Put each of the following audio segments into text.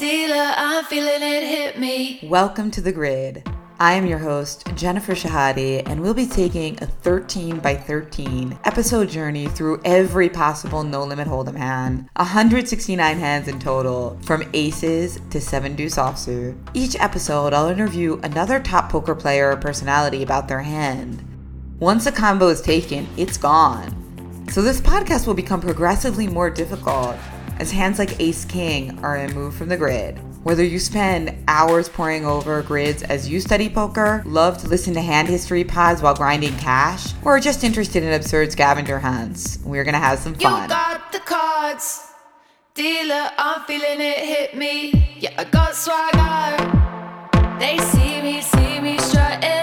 dealer, I'm feeling it hit me. Welcome to The Grid. I am your host, Jennifer Shahade, and we'll be taking a 13 by 13 episode journey through every possible no limit hold'em hand, 169 hands in total, from aces to 7 deuce offsuit. Each episode, I'll interview another top poker player or personality about their hand. Once a combo is taken, it's gone. So this podcast will become progressively more difficult as hands like Ace King are removed from the grid. Whether you spend hours poring over grids as you study poker, love to listen to hand history pods while grinding cash, or are just interested in absurd scavenger hunts, we're gonna have some fun. You got the cards. Dealer, I'm feeling it hit me. Yeah, I got swagger. They see me, see me strutting.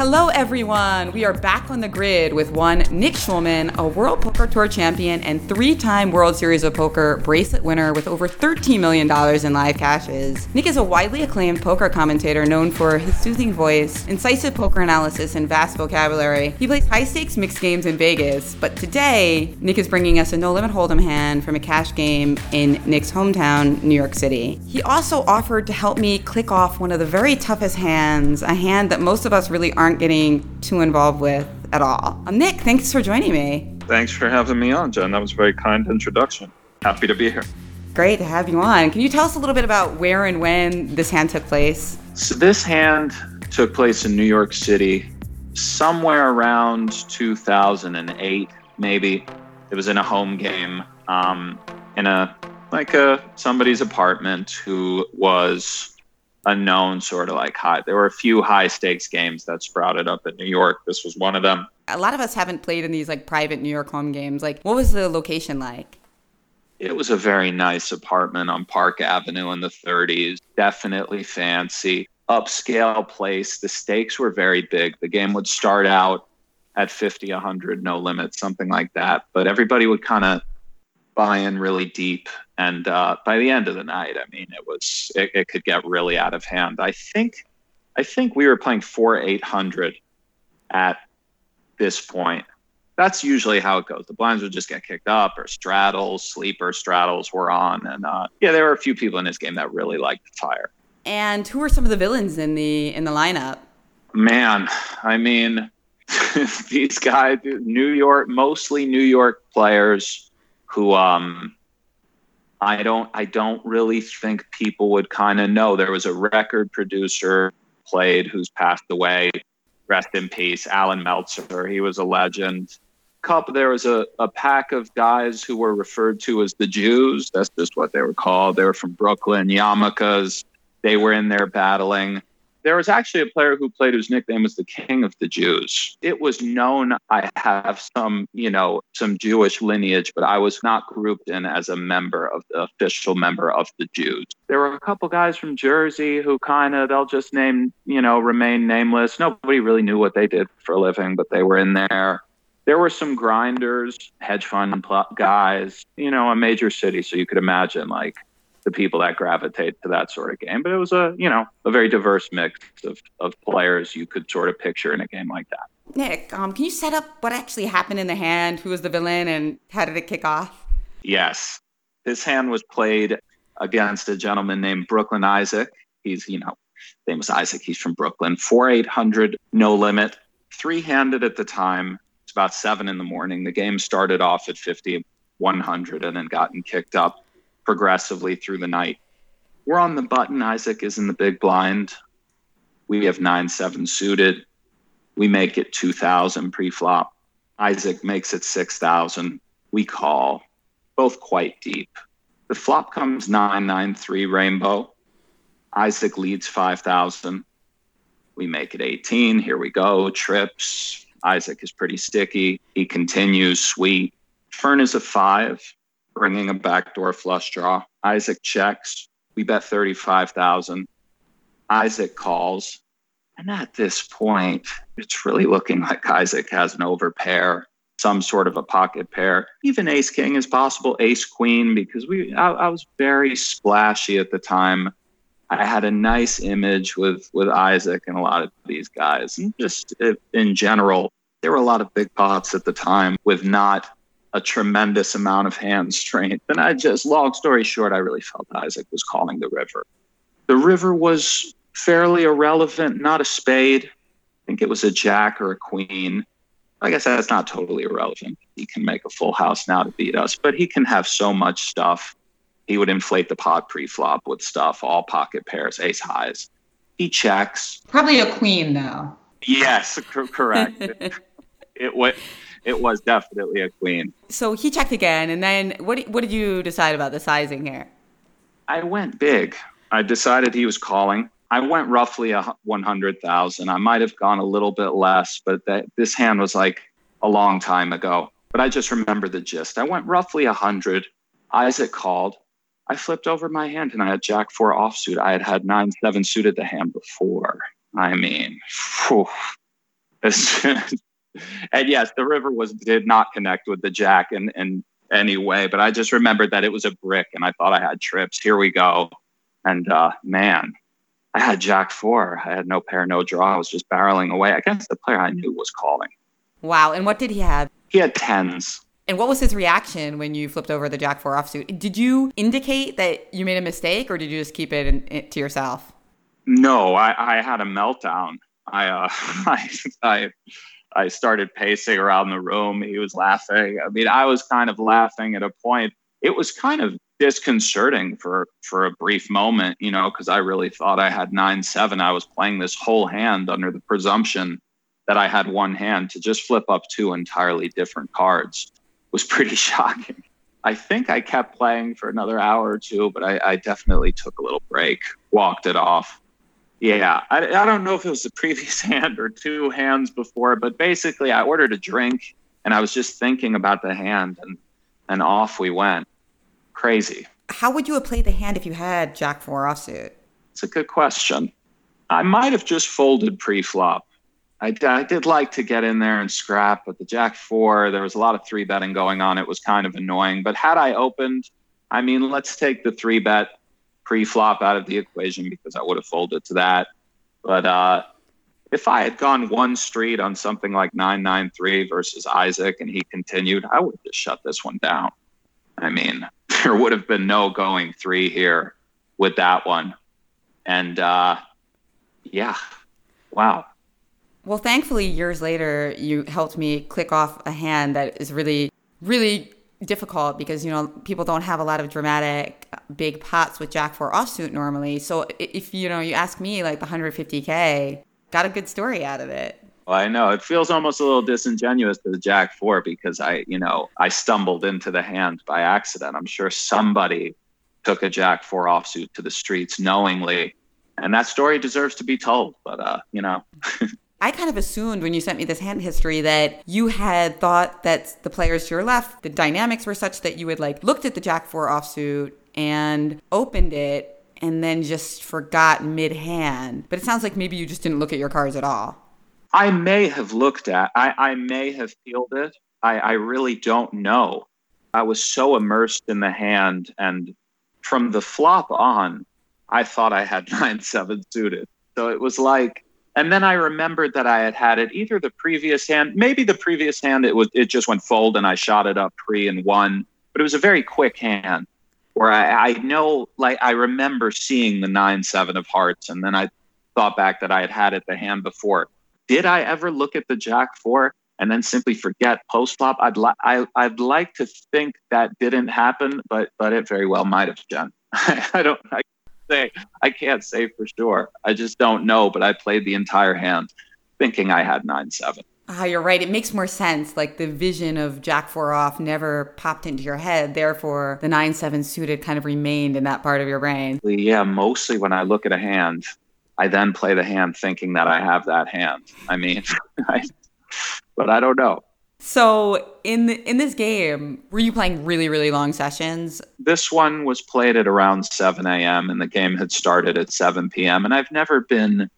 Hello, everyone. We are back on the grid with one Nick Schulman, a World Poker Tour champion and three time World Series of Poker bracelet winner with over $13 million in live cashes. Nick is a widely acclaimed poker commentator known for his soothing voice, incisive poker analysis, and vast vocabulary. He plays high stakes mixed games in Vegas, but today, Nick is bringing us a no limit hold'em hand from a cash game in Nick's hometown, New York City. He also offered to help me click off one of the very toughest hands, a hand that most of us really aren't getting too involved with at all. Uh, Nick, thanks for joining me. Thanks for having me on, Jen. That was a very kind introduction. Happy to be here. Great to have you on. Can you tell us a little bit about where and when this hand took place? So, this hand took place in New York City somewhere around 2008, maybe. It was in a home game um, in a like a somebody's apartment who was a known sort of like high. There were a few high stakes games that sprouted up in New York. This was one of them. A lot of us haven't played in these like private New York home games. Like, what was the location like? It was a very nice apartment on Park Avenue in the 30s. Definitely fancy, upscale place. The stakes were very big. The game would start out at 50, 100, no limit, something like that. But everybody would kind of buy in really deep. And uh, by the end of the night, I mean, it was it, it could get really out of hand. I think I think we were playing four eight hundred at this point. That's usually how it goes. The blinds would just get kicked up, or straddles, sleeper straddles were on, and uh, yeah, there were a few people in this game that really liked the fire. And who were some of the villains in the in the lineup? Man, I mean, these guys, New York, mostly New York players who um I don't I don't really think people would kind of know. There was a record producer played who's passed away. Rest in peace, Alan Meltzer. He was a legend. Couple there was a, a pack of guys who were referred to as the Jews. That's just what they were called. They were from Brooklyn, yarmulkes. They were in there battling there was actually a player who played whose nickname was the King of the Jews. It was known I have some, you know, some Jewish lineage, but I was not grouped in as a member of the official member of the Jews. There were a couple guys from Jersey who kind of, they'll just name, you know, remain nameless. Nobody really knew what they did for a living, but they were in there. There were some grinders, hedge fund guys, you know, a major city. So you could imagine like the people that gravitate to that sort of game. But it was a you know a very diverse mix of of players you could sort of picture in a game like that. Nick, um, can you set up what actually happened in the hand? Who was the villain, and how did it kick off? Yes, this hand was played against a gentleman named Brooklyn Isaac. He's you know famous Isaac. He's from Brooklyn. Four eight hundred, no limit, three handed at the time. It's about seven in the morning. The game started off at 50, 100, and then gotten kicked up progressively through the night. We're on the button. Isaac is in the big blind. We have 9 7 suited. We make it 2000 pre flop. Isaac makes it 6000. We call, both quite deep. The flop comes 993 rainbow. Isaac leads 5000. We make it 18. Here we go. Trips. Isaac is pretty sticky. He continues sweet. Turn is a five bringing a backdoor flush draw. Isaac checks. We bet 35,000. Isaac calls. And at this point, it's really looking like Isaac has an overpair, some sort of a pocket pair. Even ace king is possible, ace queen, because we I, I was very splashy at the time. I had a nice image with with Isaac and a lot of these guys, and just in general, there were a lot of big pots at the time with not a tremendous amount of hand strength. And I just, long story short, I really felt Isaac was calling the river. The river was fairly irrelevant, not a spade. I think it was a jack or a queen. I guess that's not totally irrelevant. He can make a full house now to beat us, but he can have so much stuff. He would inflate the pot pre-flop with stuff, all pocket pairs, ace highs. He checks. Probably a queen, though. Yes, correct. it, it was it was definitely a queen. So he checked again, and then what? What did you decide about the sizing here? I went big. I decided he was calling. I went roughly a one hundred thousand. I might have gone a little bit less, but that this hand was like a long time ago. But I just remember the gist. I went roughly a hundred. Isaac called. I flipped over my hand and I had Jack four offsuit. I had had nine seven suited the hand before. I mean, whew, and yes, the river was did not connect with the jack in, in any way, but I just remembered that it was a brick and I thought I had trips. Here we go. And uh, man, I had Jack four. I had no pair, no draw. I was just barreling away against the player I knew was calling. Wow. And what did he have? He had tens. And what was his reaction when you flipped over the Jack four offsuit? Did you indicate that you made a mistake or did you just keep it, in, it to yourself? No, I, I had a meltdown. I, uh, I, I, I started pacing around the room. He was laughing. I mean, I was kind of laughing at a point. It was kind of disconcerting for for a brief moment, you know, because I really thought I had nine seven. I was playing this whole hand under the presumption that I had one hand to just flip up two entirely different cards was pretty shocking. I think I kept playing for another hour or two, but I, I definitely took a little break, walked it off. Yeah, I, I don't know if it was the previous hand or two hands before, but basically I ordered a drink and I was just thinking about the hand and, and off we went crazy. How would you have played the hand if you had Jack four offsuit? It's a good question. I might have just folded pre-flop. I, I did like to get in there and scrap, but the Jack four, there was a lot of three betting going on. It was kind of annoying. But had I opened, I mean, let's take the three bet pre-flop out of the equation because I would have folded to that. But uh, if I had gone one street on something like 993 versus Isaac and he continued, I would have just shut this one down. I mean, there would have been no going three here with that one. And uh, yeah, wow. Well, thankfully, years later, you helped me click off a hand that is really, really difficult because you know people don't have a lot of dramatic big pots with jack four offsuit normally so if you know you ask me like the 150k got a good story out of it well, I know it feels almost a little disingenuous to the Jack Four because I, you know, I stumbled into the hand by accident. I'm sure somebody took a Jack Four offsuit to the streets knowingly, and that story deserves to be told. But uh, you know. I kind of assumed when you sent me this hand history that you had thought that the players to your left, the dynamics were such that you had like looked at the Jack Four offsuit and opened it and then just forgot mid hand. But it sounds like maybe you just didn't look at your cards at all. I may have looked at, I, I may have peeled it. I, I really don't know. I was so immersed in the hand, and from the flop on, I thought I had nine seven suited. So it was like, and then I remembered that I had had it either the previous hand, maybe the previous hand. It was it just went fold, and I shot it up pre and won. But it was a very quick hand where I, I know, like I remember seeing the nine seven of hearts, and then I thought back that I had had it the hand before did I ever look at the Jack Four and then simply forget post flop? I'd li- I, I'd like to think that didn't happen, but but it very well might have, done. I don't. I say I can't say for sure. I just don't know. But I played the entire hand, thinking I had nine seven. Ah, you're right. It makes more sense. Like the vision of Jack Four off never popped into your head. Therefore, the nine seven suited kind of remained in that part of your brain. Yeah, mostly when I look at a hand, I then play the hand thinking that I have that hand. I mean, I, but I don't know. So in the, in this game, were you playing really really long sessions? This one was played at around 7 a.m. and the game had started at 7 p.m. And I've never been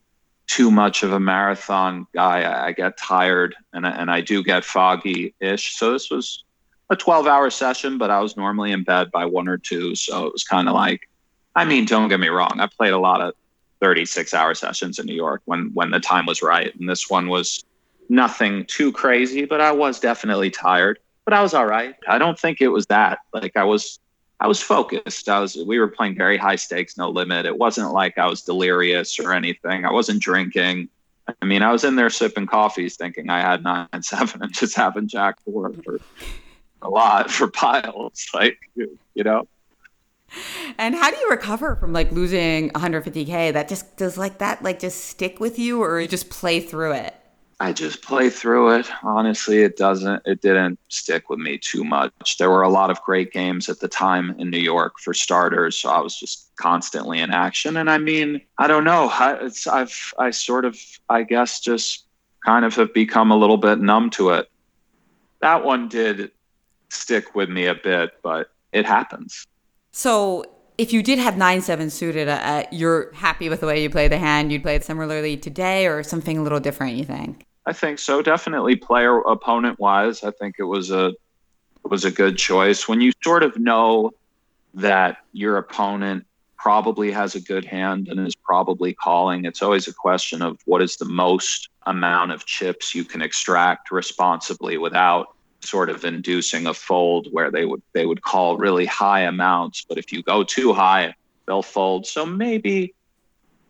too much of a marathon guy. I, I get tired and and I do get foggy ish. So this was a 12 hour session, but I was normally in bed by one or two. So it was kind of like, I mean, don't get me wrong. I played a lot of 36 hour sessions in New York when when the time was right. And this one was nothing too crazy, but I was definitely tired. But I was all right. I don't think it was that. Like I was I was focused. I was we were playing very high stakes, no limit. It wasn't like I was delirious or anything. I wasn't drinking. I mean, I was in there sipping coffees thinking I had nine seven and just having Jack four for a lot for piles. Like you know. And how do you recover from like losing 150k? That just does like that like just stick with you or you just play through it? I just play through it. Honestly, it doesn't it didn't stick with me too much. There were a lot of great games at the time in New York for starters, so I was just constantly in action and I mean, I don't know. I, I've I sort of I guess just kind of have become a little bit numb to it. That one did stick with me a bit, but it happens. So if you did have nine seven suited, uh, uh, you're happy with the way you play the hand. You'd play it similarly today, or something a little different. You think? I think so. Definitely player opponent wise, I think it was a it was a good choice. When you sort of know that your opponent probably has a good hand and is probably calling, it's always a question of what is the most amount of chips you can extract responsibly without sort of inducing a fold where they would they would call really high amounts but if you go too high they'll fold so maybe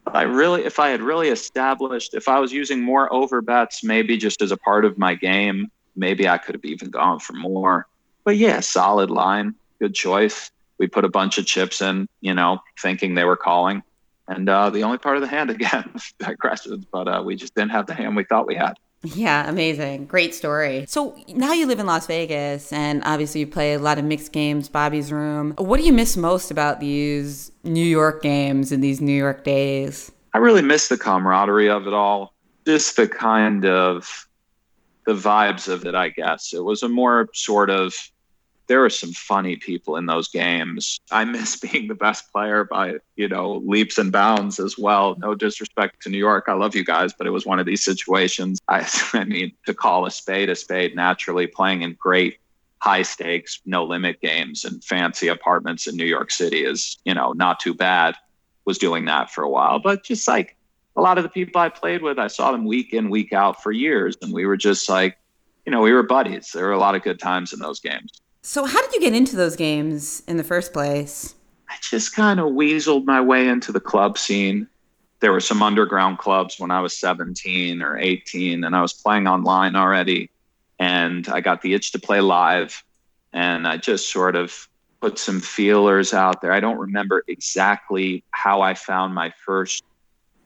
I really if I had really established if I was using more over bets maybe just as a part of my game maybe I could have even gone for more. But yeah. Solid line good choice. We put a bunch of chips in you know thinking they were calling. And uh, the only part of the hand again digressions but uh, we just didn't have the hand we thought we had yeah, amazing. Great story. So now you live in Las Vegas and obviously you play a lot of mixed games, Bobby's Room. What do you miss most about these New York games and these New York days? I really miss the camaraderie of it all. Just the kind of the vibes of it, I guess. It was a more sort of there were some funny people in those games. I miss being the best player by, you know, leaps and bounds as well. No disrespect to New York. I love you guys, but it was one of these situations. I, I mean, to call a spade a spade, naturally playing in great high stakes, no limit games and fancy apartments in New York City is, you know, not too bad. Was doing that for a while, but just like a lot of the people I played with, I saw them week in, week out for years. And we were just like, you know, we were buddies. There were a lot of good times in those games. So, how did you get into those games in the first place? I just kind of weaseled my way into the club scene. There were some underground clubs when I was 17 or 18, and I was playing online already. And I got the itch to play live. And I just sort of put some feelers out there. I don't remember exactly how I found my first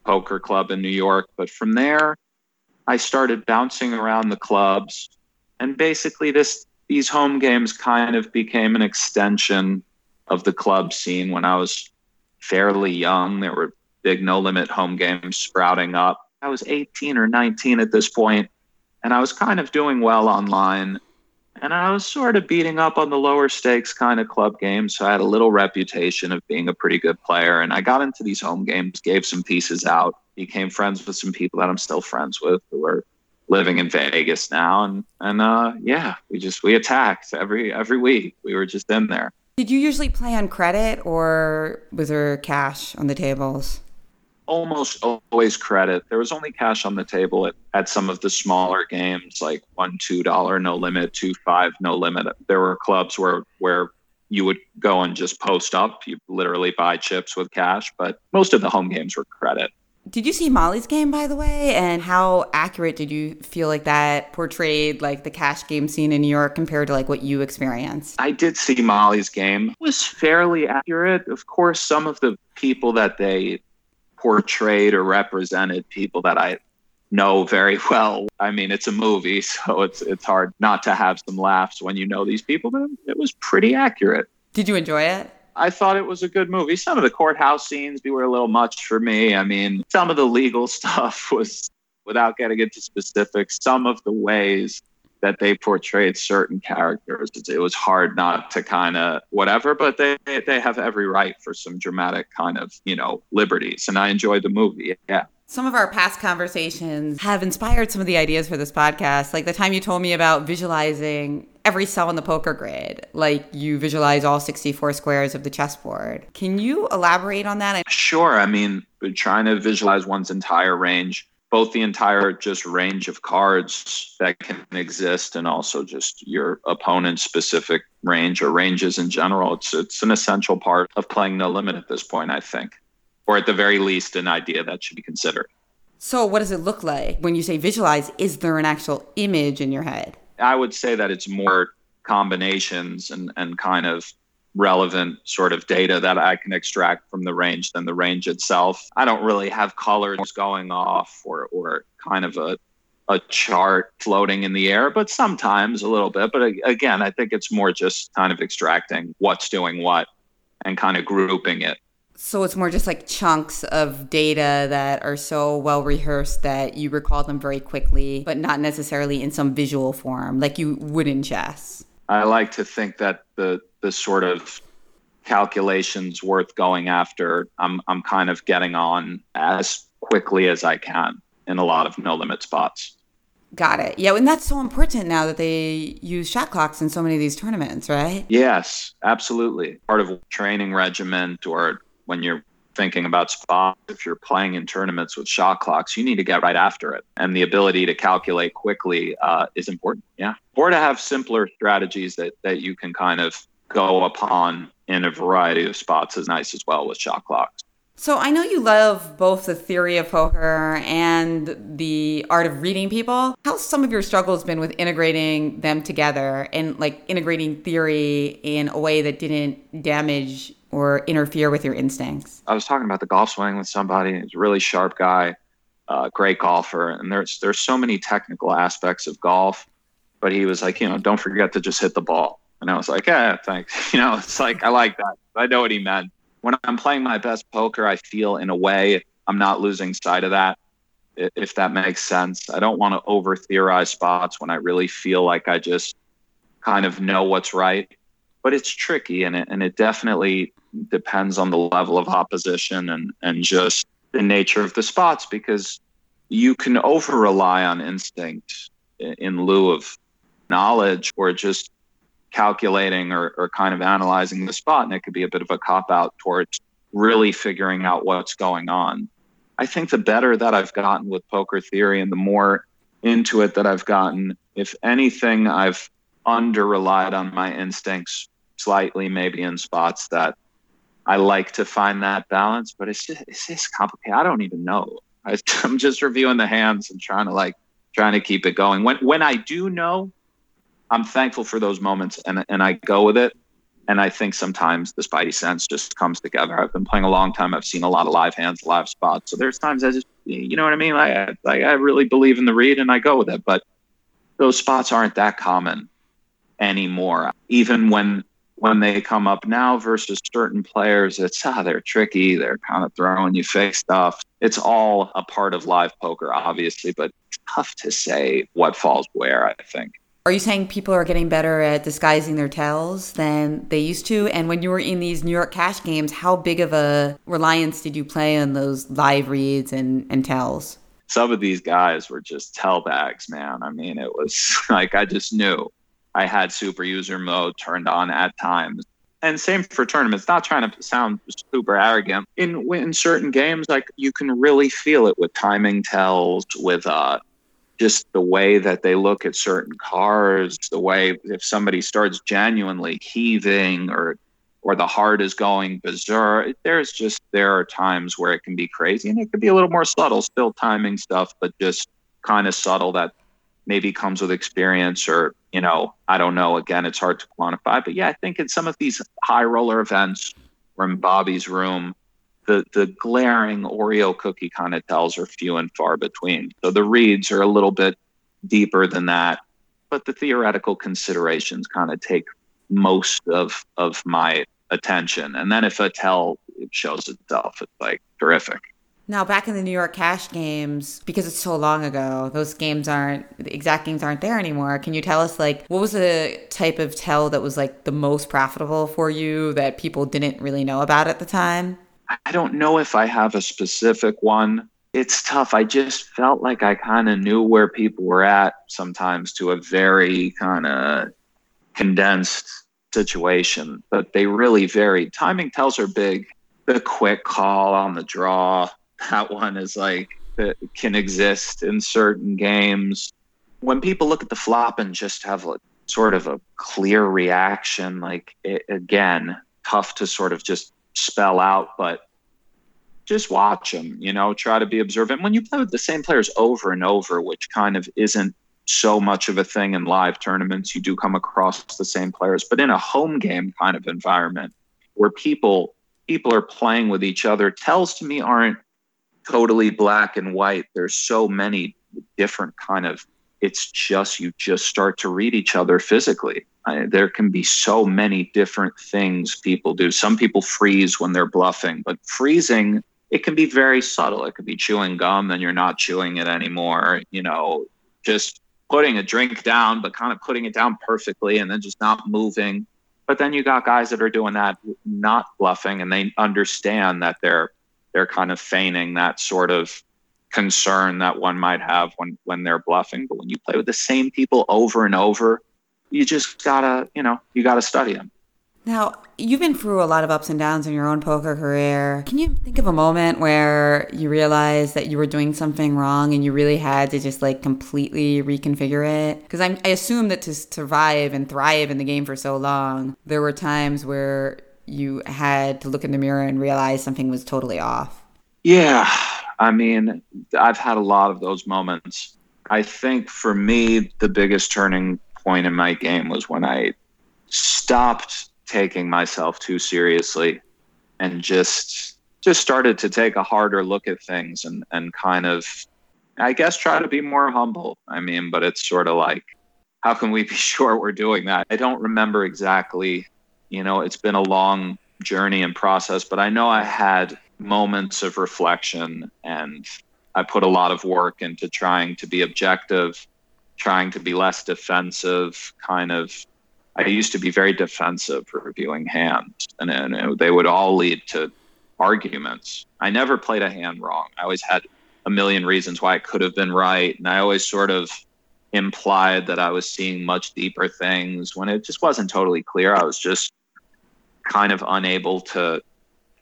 poker club in New York, but from there, I started bouncing around the clubs. And basically, this these home games kind of became an extension of the club scene when I was fairly young. There were big no limit home games sprouting up. I was 18 or 19 at this point, and I was kind of doing well online. And I was sort of beating up on the lower stakes kind of club games. So I had a little reputation of being a pretty good player. And I got into these home games, gave some pieces out, became friends with some people that I'm still friends with who are living in Vegas now, and and uh, yeah, we just we attacked every every week. We were just in there. Did you usually play on credit, or was there cash on the tables? Almost always credit. There was only cash on the table at, at some of the smaller games, like one two dollar no limit, two five no limit. There were clubs where where you would go and just post up. You literally buy chips with cash, but most of the home games were credit. Did you see Molly's game, by the way? And how accurate did you feel like that portrayed like the cash game scene in New York compared to like what you experienced? I did see Molly's game. It was fairly accurate. Of course, some of the people that they portrayed or represented, people that I know very well. I mean, it's a movie, so it's it's hard not to have some laughs when you know these people, but it was pretty accurate. Did you enjoy it? I thought it was a good movie. Some of the courthouse scenes were a little much for me. I mean, some of the legal stuff was, without getting into specifics, some of the ways that they portrayed certain characters, it was hard not to kind of whatever. But they they have every right for some dramatic kind of you know liberties, and I enjoyed the movie. Yeah. Some of our past conversations have inspired some of the ideas for this podcast. Like the time you told me about visualizing every cell in the poker grid, like you visualize all 64 squares of the chessboard. Can you elaborate on that? Sure. I mean, trying to visualize one's entire range both the entire just range of cards that can exist and also just your opponent's specific range or ranges in general. It's it's an essential part of playing no limit at this point, I think. Or at the very least an idea that should be considered. So what does it look like? When you say visualize, is there an actual image in your head? I would say that it's more combinations and, and kind of relevant sort of data that I can extract from the range than the range itself. I don't really have colors going off or, or kind of a, a chart floating in the air, but sometimes a little bit. But again, I think it's more just kind of extracting what's doing what and kind of grouping it. So it's more just like chunks of data that are so well rehearsed that you recall them very quickly, but not necessarily in some visual form like you would in chess. I like to think that the the sort of calculations worth going after, I'm I'm kind of getting on as quickly as I can in a lot of no limit spots. Got it. Yeah, and that's so important now that they use shot clocks in so many of these tournaments, right? Yes, absolutely. Part of training regiment or when you're thinking about spots, if you're playing in tournaments with shot clocks, you need to get right after it. And the ability to calculate quickly uh, is important. Yeah. Or to have simpler strategies that, that you can kind of go upon in a variety of spots is nice as well with shot clocks. So I know you love both the theory of poker and the art of reading people. How's some of your struggles been with integrating them together and like integrating theory in a way that didn't damage or interfere with your instincts? I was talking about the golf swing with somebody. He's a really sharp guy, uh, great golfer, and there's there's so many technical aspects of golf. But he was like, you know, don't forget to just hit the ball. And I was like, yeah, thanks. You know, it's like I like that. I know what he meant. When I'm playing my best poker, I feel in a way I'm not losing sight of that. If that makes sense, I don't want to over theorize spots when I really feel like I just kind of know what's right but it's tricky and it, and it definitely depends on the level of opposition and, and just the nature of the spots because you can over rely on instinct in lieu of knowledge or just calculating or, or kind of analyzing the spot. And it could be a bit of a cop out towards really figuring out what's going on. I think the better that I've gotten with poker theory and the more into it that I've gotten, if anything, I've under relied on my instincts slightly, maybe in spots that I like to find that balance, but it's just, it's just complicated. I don't even know. I, I'm just reviewing the hands and trying to like trying to keep it going. When when I do know, I'm thankful for those moments and and I go with it. And I think sometimes the spidey sense just comes together. I've been playing a long time. I've seen a lot of live hands, live spots. So there's times I just, you know what I mean? I, I, I really believe in the read and I go with it. But those spots aren't that common anymore. Even when when they come up now versus certain players, it's ah, they're tricky. They're kind of throwing you fake stuff. It's all a part of live poker, obviously, but it's tough to say what falls where, I think. Are you saying people are getting better at disguising their tells than they used to? And when you were in these New York cash games, how big of a reliance did you play on those live reads and, and tells? Some of these guys were just tell bags, man. I mean, it was like I just knew I had super user mode turned on at times. And same for tournaments. Not trying to sound super arrogant. In in certain games, like you can really feel it with timing tells, with uh, just the way that they look at certain cars, the way if somebody starts genuinely heaving or or the heart is going berserk. There's just there are times where it can be crazy, and it could be a little more subtle, still timing stuff, but just kind of subtle that maybe comes with experience or you know i don't know again it's hard to quantify but yeah i think in some of these high roller events or in bobby's room the the glaring oreo cookie kind of tells are few and far between. So the reads are a little bit deeper than that but the theoretical considerations kind of take most of of my attention. And then if a tell shows itself. It's like terrific now, back in the New York Cash games, because it's so long ago, those games aren't, the exact games aren't there anymore. Can you tell us, like, what was the type of tell that was, like, the most profitable for you that people didn't really know about at the time? I don't know if I have a specific one. It's tough. I just felt like I kind of knew where people were at sometimes to a very kind of condensed situation, but they really varied. Timing tells are big. The quick call on the draw, that one is like that can exist in certain games. When people look at the flop and just have like sort of a clear reaction, like it, again, tough to sort of just spell out, but just watch them, you know, try to be observant. When you play with the same players over and over, which kind of isn't so much of a thing in live tournaments, you do come across the same players, but in a home game kind of environment where people people are playing with each other tells to me aren't totally black and white. There's so many different kind of it's just you just start to read each other physically. I, there can be so many different things people do. Some people freeze when they're bluffing, but freezing it can be very subtle. It could be chewing gum and you're not chewing it anymore. You know, just putting a drink down, but kind of putting it down perfectly and then just not moving. But then you got guys that are doing that, not bluffing, and they understand that they're they're kind of feigning that sort of concern that one might have when when they're bluffing. But when you play with the same people over and over, you just gotta, you know, you gotta study them. Now, you've been through a lot of ups and downs in your own poker career. Can you think of a moment where you realized that you were doing something wrong and you really had to just like completely reconfigure it? Because I assume that to survive and thrive in the game for so long, there were times where you had to look in the mirror and realize something was totally off. Yeah. I mean, I've had a lot of those moments. I think for me, the biggest turning point in my game was when I stopped taking myself too seriously and just just started to take a harder look at things and and kind of I guess try to be more humble. I mean, but it's sort of like how can we be sure we're doing that? I don't remember exactly, you know, it's been a long journey and process, but I know I had moments of reflection and I put a lot of work into trying to be objective, trying to be less defensive, kind of I used to be very defensive reviewing hands, and, and they would all lead to arguments. I never played a hand wrong. I always had a million reasons why it could have been right, and I always sort of implied that I was seeing much deeper things when it just wasn't totally clear. I was just kind of unable to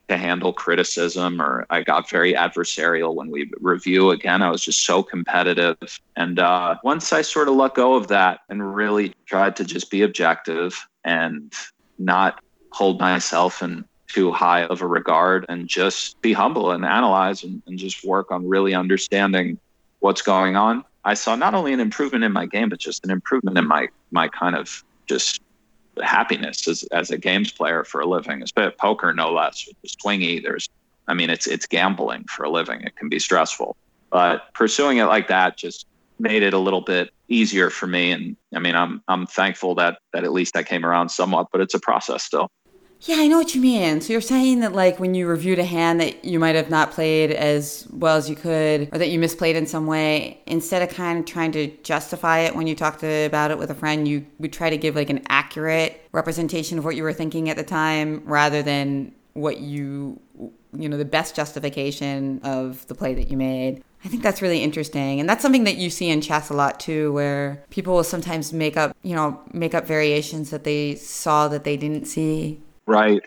to handle criticism or I got very adversarial when we review again. I was just so competitive. And uh, once I sort of let go of that and really tried to just be objective and not hold myself in too high of a regard and just be humble and analyze and, and just work on really understanding what's going on. I saw not only an improvement in my game, but just an improvement in my my kind of just happiness as, as a games player for a living, especially poker, no less. Swingy, there's, I mean, it's it's gambling for a living. It can be stressful, but pursuing it like that just made it a little bit easier for me. And I mean, I'm I'm thankful that that at least I came around somewhat, but it's a process still. Yeah, I know what you mean. So you're saying that like when you reviewed a hand that you might have not played as well as you could or that you misplayed in some way, instead of kind of trying to justify it when you talked about it with a friend, you would try to give like an accurate representation of what you were thinking at the time rather than what you you know the best justification of the play that you made. I think that's really interesting. And that's something that you see in chess a lot too, where people will sometimes make up, you know, make up variations that they saw that they didn't see right.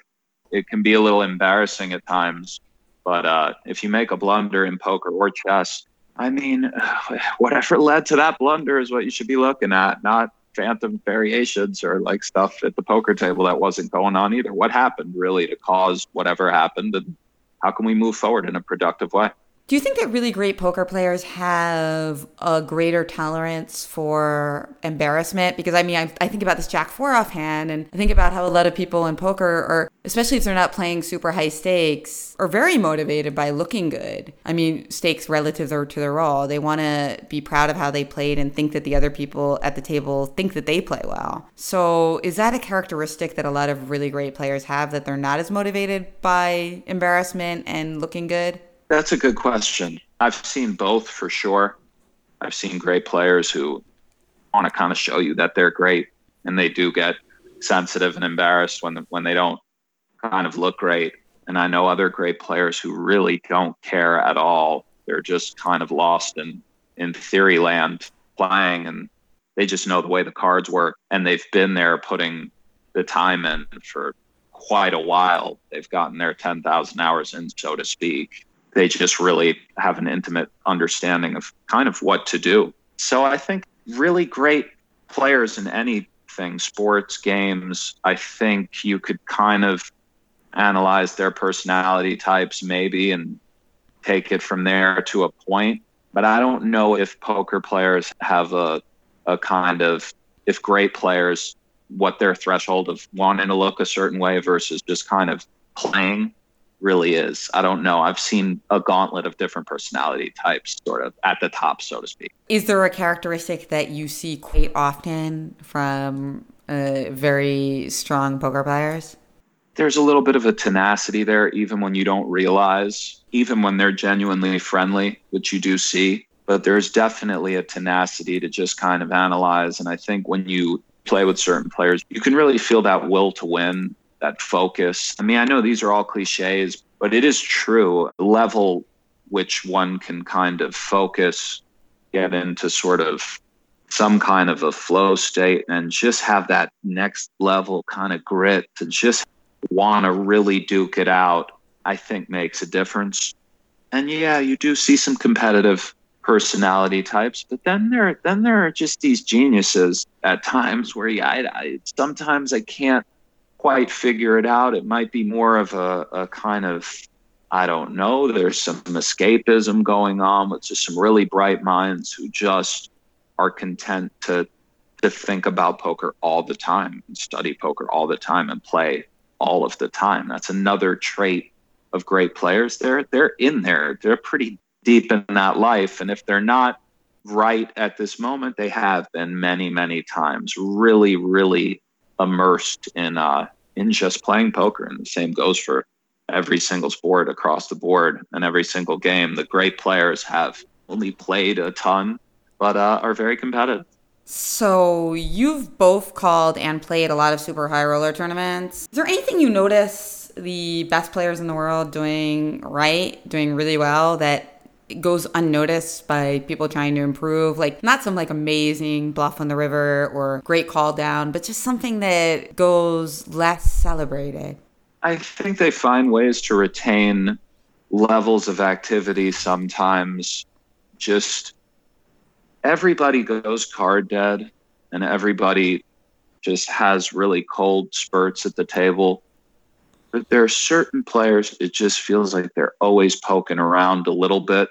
It can be a little embarrassing at times, but uh, if you make a blunder in poker or chess, I mean, whatever led to that blunder is what you should be looking at, not phantom variations or like stuff at the poker table that wasn't going on either. What happened really to cause whatever happened, and how can we move forward in a productive way? Do you think that really great poker players have a greater tolerance for embarrassment? Because I mean, I, I, think about this Jack Four offhand, and I think about how a lot of people in poker are, especially if they're not playing super high stakes, are very motivated by looking good. I mean, stakes relative to their role. They want to be proud of how they played and think that the other people at the table think that they play well. So, is that a characteristic that a lot of really great players have that they're not as motivated by embarrassment and looking good? That's a good question. I've seen both for sure. I've seen great players who want to kind of show you that they're great, and they do get sensitive and embarrassed when when they don't kind of look great. And I know other great players who really don't care at all. They're just kind of lost in in theory land playing, and they just know the way the cards work, and they've been there putting the time in for quite a while. They've gotten their ten thousand hours in, so to speak they just really have an intimate understanding of kind of what to do. So I think really great players in anything, sports, games, I think you could kind of analyze their personality types maybe and take it from there to a point. But I don't know if poker players have a, a kind of, if great players, what their threshold of wanting to look a certain way versus just kind of playing really is. I don't know. I've seen a gauntlet of different personality types sort of at the top, so to speak. Is there a characteristic that you see quite often from uh, very strong poker players? There's a little bit of a tenacity there, even when you don't realize, even when they're genuinely friendly, which you do see. But there's definitely a tenacity to just kind of analyze. And I think when you play with certain players, you can really feel that will to win that focus. I mean, I know these are all cliches, but it is true. The level which one can kind of focus, get into sort of some kind of a flow state, and just have that next level kind of grit to just want to really duke it out, I think makes a difference. And yeah, you do see some competitive personality types, but then there then there are just these geniuses at times where yeah, I, I sometimes I can't quite figure it out. It might be more of a, a kind of, I don't know, there's some escapism going on with just some really bright minds who just are content to to think about poker all the time and study poker all the time and play all of the time. That's another trait of great players. They're they're in there. They're pretty deep in that life. And if they're not right at this moment, they have been many, many times. Really, really immersed in uh, in just playing poker, and the same goes for every single sport across the board and every single game. The great players have only played a ton, but uh, are very competitive. So you've both called and played a lot of super high roller tournaments. Is there anything you notice the best players in the world doing right, doing really well that goes unnoticed by people trying to improve. Like not some like amazing bluff on the river or great call down, but just something that goes less celebrated. I think they find ways to retain levels of activity sometimes. Just everybody goes card dead and everybody just has really cold spurts at the table. But there are certain players, it just feels like they're always poking around a little bit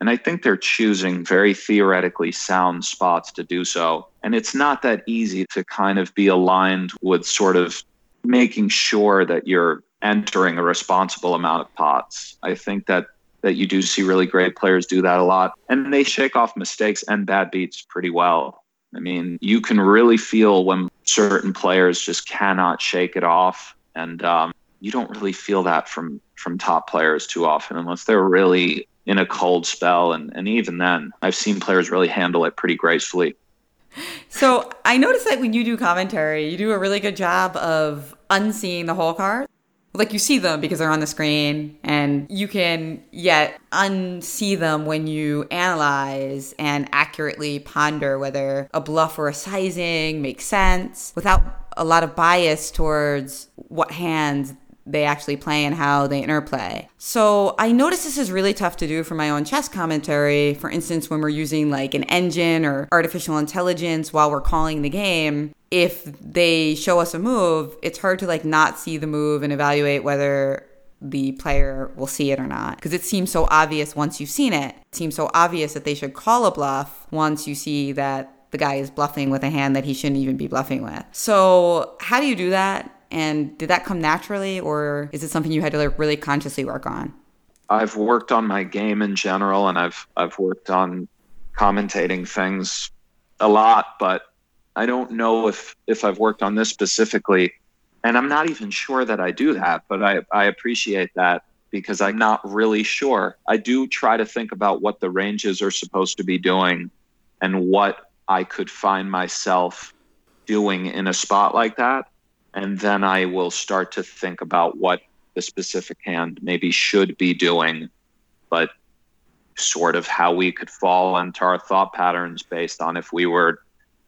and I think they're choosing very theoretically sound spots to do so. And it's not that easy to kind of be aligned with sort of making sure that you're entering a responsible amount of pots. I think that that you do see really great players do that a lot and they shake off mistakes and bad beats pretty well. I mean, you can really feel when certain players just cannot shake it off and um, you don't really feel that from from top players too often unless they're really in a cold spell. And, and even then, I've seen players really handle it pretty gracefully. So I noticed that when you do commentary, you do a really good job of unseeing the whole card. Like you see them because they're on the screen, and you can yet unsee them when you analyze and accurately ponder whether a bluff or a sizing makes sense without a lot of bias towards what hands they actually play and how they interplay. So I notice this is really tough to do for my own chess commentary. For instance, when we're using like an engine or artificial intelligence while we're calling the game, if they show us a move, it's hard to like not see the move and evaluate whether the player will see it or not because it seems so obvious once you've seen it. It seems so obvious that they should call a bluff once you see that the guy is bluffing with a hand that he shouldn't even be bluffing with. So, how do you do that? And did that come naturally, or is it something you had to like really consciously work on? I've worked on my game in general, and I've I've worked on commentating things a lot, but I don't know if if I've worked on this specifically, and I'm not even sure that I do that. But I I appreciate that because I'm not really sure. I do try to think about what the ranges are supposed to be doing, and what I could find myself doing in a spot like that and then I will start to think about what the specific hand maybe should be doing, but sort of how we could fall into our thought patterns based on if we were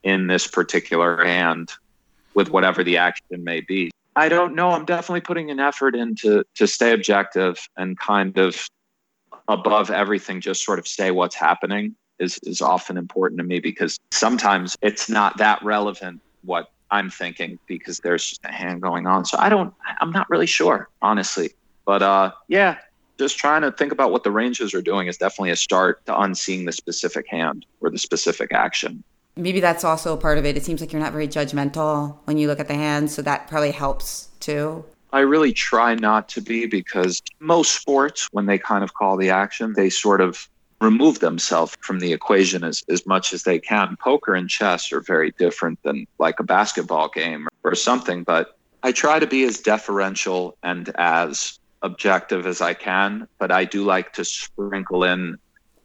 in this particular hand with whatever the action may be. I don't know. I'm definitely putting an effort into to stay objective and kind of above everything, just sort of say what's happening is is often important to me because sometimes it's not that relevant what I'm thinking because there's just a hand going on. So I don't I'm not really sure, honestly. But uh yeah, just trying to think about what the ranges are doing is definitely a start to unseeing the specific hand or the specific action. Maybe that's also a part of it. It seems like you're not very judgmental when you look at the hands, so that probably helps too. I really try not to be because most sports, when they kind of call the action, they sort of remove themselves from the equation as, as much as they can. Poker and chess are very different than like a basketball game or, or something, but I try to be as deferential and as objective as I can, but I do like to sprinkle in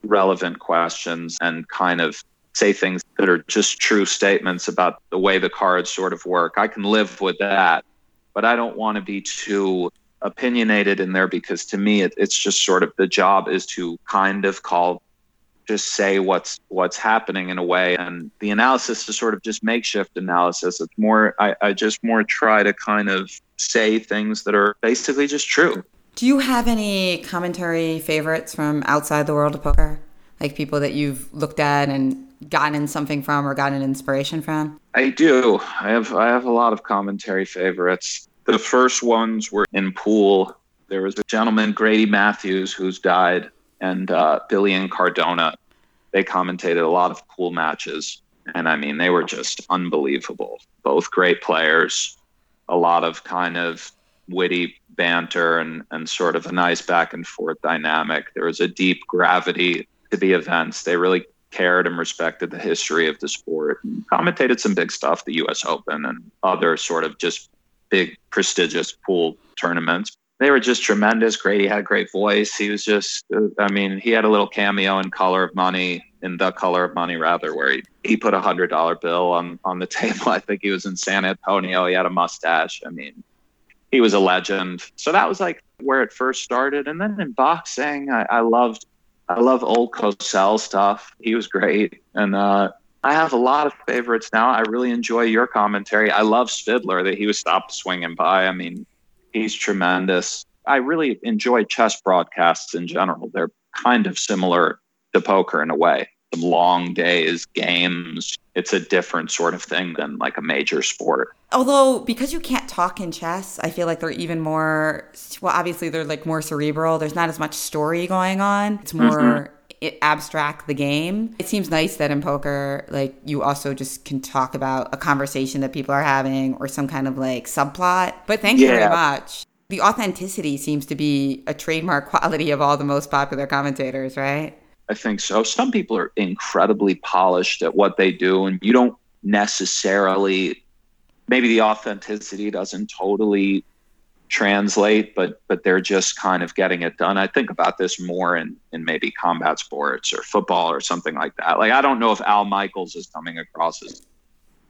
relevant questions and kind of say things that are just true statements about the way the cards sort of work. I can live with that, but I don't want to be too opinionated in there because to me it, it's just sort of the job is to kind of call just say what's what's happening in a way. And the analysis is sort of just makeshift analysis. It's more I, I just more try to kind of say things that are basically just true. Do you have any commentary favorites from outside the world of poker? Like people that you've looked at and gotten something from or gotten inspiration from? I do. I have i have a lot of commentary favorites the first ones were in pool. There was a gentleman, Grady Matthews, who's died, and uh, Billy Incardona. They commentated a lot of pool matches. And I mean, they were just unbelievable. Both great players, a lot of kind of witty banter and, and sort of a nice back and forth dynamic. There was a deep gravity to the events. They really cared and respected the history of the sport and commentated some big stuff, the US Open and other sort of just big prestigious pool tournaments. They were just tremendous. Grady had a great voice. He was just, I mean, he had a little cameo in Color of Money, in The Color of Money, rather, where he, he put a hundred dollar bill on, on the table. I think he was in San Antonio. He had a mustache. I mean, he was a legend. So that was like where it first started. And then in boxing, I, I loved, I love old Cosell stuff. He was great. And, uh, I have a lot of favorites now. I really enjoy your commentary. I love Svidler that he was stopped swinging by. I mean, he's tremendous. I really enjoy chess broadcasts in general. They're kind of similar to poker in a way. Long days, games. It's a different sort of thing than like a major sport. Although, because you can't talk in chess, I feel like they're even more, well, obviously, they're like more cerebral. There's not as much story going on. It's more. Mm-hmm abstract the game. It seems nice that in poker, like you also just can talk about a conversation that people are having or some kind of like subplot. But thank yeah. you very much. The authenticity seems to be a trademark quality of all the most popular commentators, right? I think so. Some people are incredibly polished at what they do, and you don't necessarily, maybe the authenticity doesn't totally translate, but but they're just kind of getting it done. I think about this more in in maybe combat sports or football or something like that. Like I don't know if Al Michaels is coming across as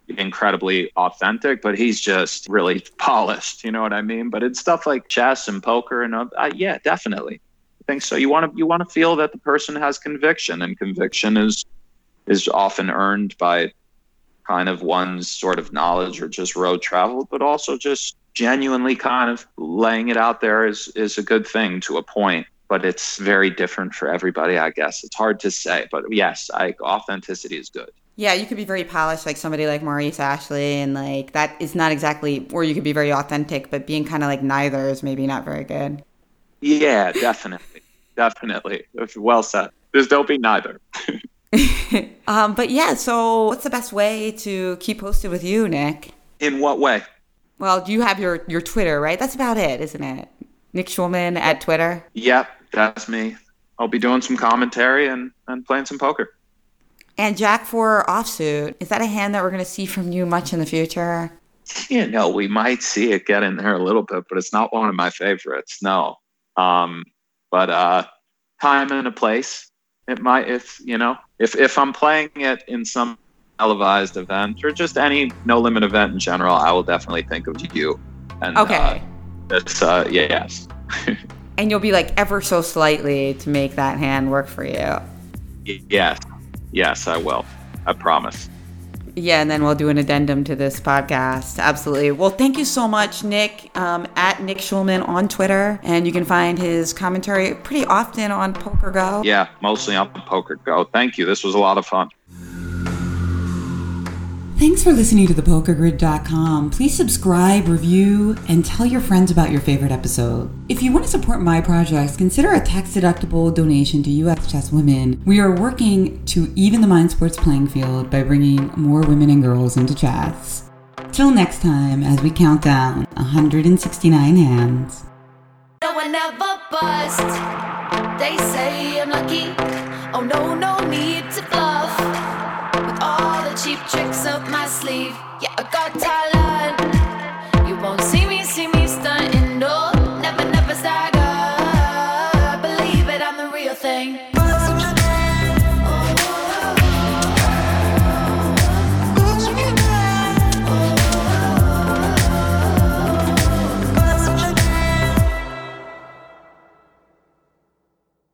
incredibly authentic, but he's just really polished. You know what I mean? But it's stuff like chess and poker and uh, yeah, definitely. I think so. You want to you want to feel that the person has conviction, and conviction is is often earned by kind of one's sort of knowledge or just road travel, but also just genuinely kind of laying it out there is is a good thing to a point but it's very different for everybody i guess. It's hard to say but yes I, authenticity is good. Yeah you could be very polished like somebody like maurice ashley and like that is not exactly or you could be very authentic but being kind of like neither is maybe not very good. Yeah definitely definitely well said just don't be neither um, but yeah so what's the best way to keep posted with you nick in what way well, you have your your Twitter, right? That's about it, isn't it? Nick Schulman at Twitter. Yep, that's me. I'll be doing some commentary and, and playing some poker. And Jack Four offsuit, is that a hand that we're going to see from you much in the future? You know, we might see it get in there a little bit, but it's not one of my favorites. No. Um, but uh, time and a place. It might, if you know, if if I'm playing it in some televised event or just any no limit event in general, I will definitely think of you. And, okay. Uh, it's uh, yeah, yes. and you'll be like ever so slightly to make that hand work for you. Yes, yes, I will. I promise. Yeah, and then we'll do an addendum to this podcast. Absolutely. Well, thank you so much, Nick, um, at Nick Schulman on Twitter. And you can find his commentary pretty often on Poker Go. Yeah, mostly on Poker Go. Thank you. This was a lot of fun. Thanks for listening to thepokergrid.com. Please subscribe, review, and tell your friends about your favorite episode. If you want to support my projects, consider a tax deductible donation to US Chess Women. We are working to even the mind sports playing field by bringing more women and girls into chess. Till next time, as we count down 169 hands. No one ever bust. They say I'm lucky. Oh no, no need to bluff. Cheap tricks up my sleeve. Yeah, I got talent.